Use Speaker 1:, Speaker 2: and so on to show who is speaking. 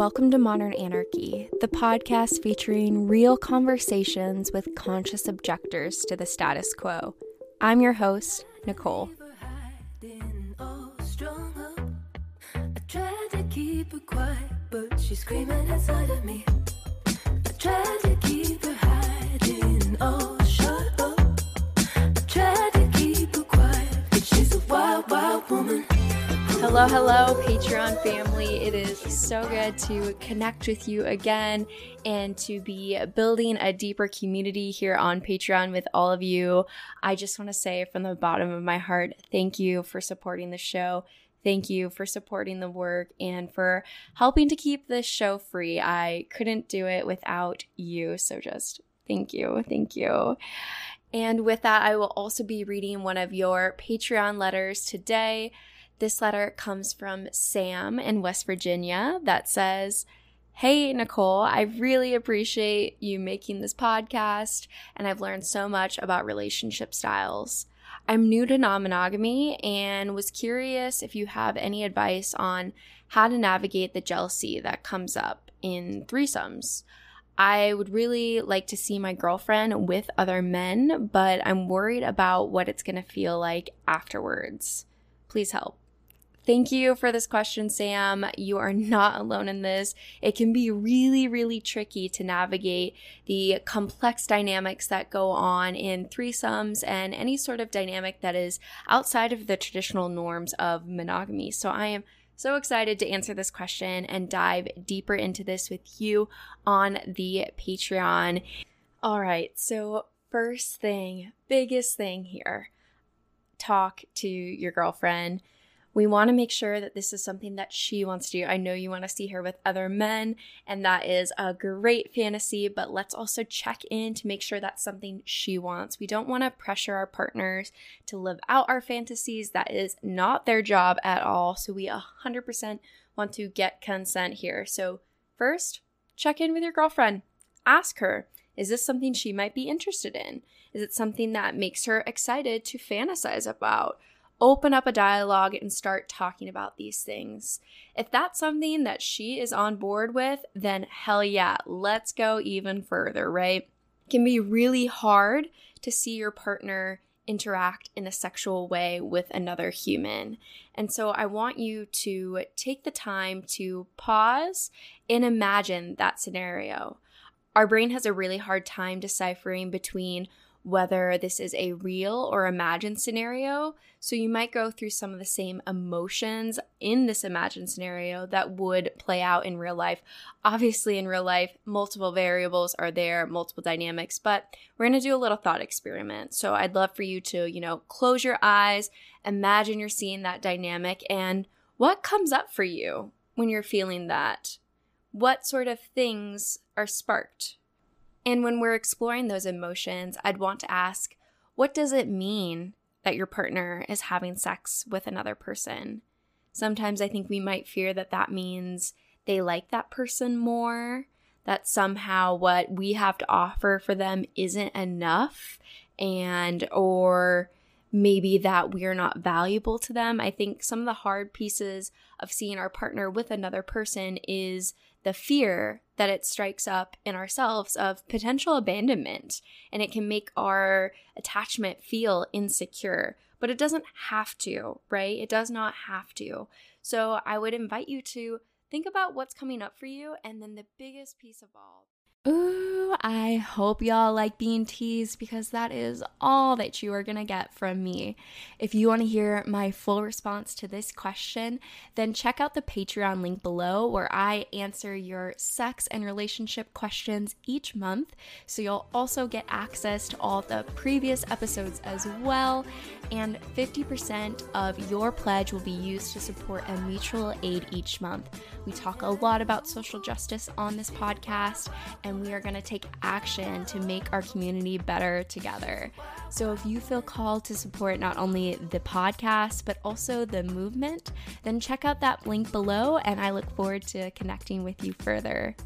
Speaker 1: Welcome to Modern Anarchy, the podcast featuring real conversations with conscious objectors to the status quo. I'm your host, Nicole. Oh, but she's screaming inside of me. Hello, hello, Patreon family. It is so good to connect with you again and to be building a deeper community here on Patreon with all of you. I just want to say from the bottom of my heart, thank you for supporting the show. Thank you for supporting the work and for helping to keep this show free. I couldn't do it without you. So just thank you. Thank you. And with that, I will also be reading one of your Patreon letters today. This letter comes from Sam in West Virginia that says, Hey, Nicole, I really appreciate you making this podcast, and I've learned so much about relationship styles. I'm new to non monogamy and was curious if you have any advice on how to navigate the jealousy that comes up in threesomes. I would really like to see my girlfriend with other men, but I'm worried about what it's going to feel like afterwards. Please help. Thank you for this question, Sam. You are not alone in this. It can be really, really tricky to navigate the complex dynamics that go on in threesomes and any sort of dynamic that is outside of the traditional norms of monogamy. So I am so excited to answer this question and dive deeper into this with you on the Patreon. All right, so first thing, biggest thing here talk to your girlfriend we want to make sure that this is something that she wants to do. I know you want to see her with other men, and that is a great fantasy, but let's also check in to make sure that's something she wants. We don't want to pressure our partners to live out our fantasies. That is not their job at all. So we 100% want to get consent here. So, first, check in with your girlfriend. Ask her, is this something she might be interested in? Is it something that makes her excited to fantasize about? Open up a dialogue and start talking about these things. If that's something that she is on board with, then hell yeah, let's go even further, right? It can be really hard to see your partner interact in a sexual way with another human. And so I want you to take the time to pause and imagine that scenario. Our brain has a really hard time deciphering between whether this is a real or imagined scenario. So you might go through some of the same emotions in this imagined scenario that would play out in real life. Obviously, in real life, multiple variables are there, multiple dynamics, but we're going to do a little thought experiment. So I'd love for you to, you know, close your eyes, imagine you're seeing that dynamic, and what comes up for you when you're feeling that? What sort of things are sparked? And when we're exploring those emotions, I'd want to ask, what does it mean that your partner is having sex with another person? Sometimes I think we might fear that that means they like that person more, that somehow what we have to offer for them isn't enough, and or maybe that we're not valuable to them. I think some of the hard pieces of seeing our partner with another person is the fear that it strikes up in ourselves of potential abandonment. And it can make our attachment feel insecure, but it doesn't have to, right? It does not have to. So I would invite you to think about what's coming up for you. And then the biggest piece of all Ooh, I hope y'all like being teased because that is all that you are going to get from me. If you want to hear my full response to this question, then check out the Patreon link below where I answer your sex and relationship questions each month. So you'll also get access to all the previous episodes as well. And 50% of your pledge will be used to support a mutual aid each month. We talk a lot about social justice on this podcast and we are going to take action to make our community better together. So if you feel called to support not only the podcast, but also the movement, then check out that link below, and I look forward to connecting with you further.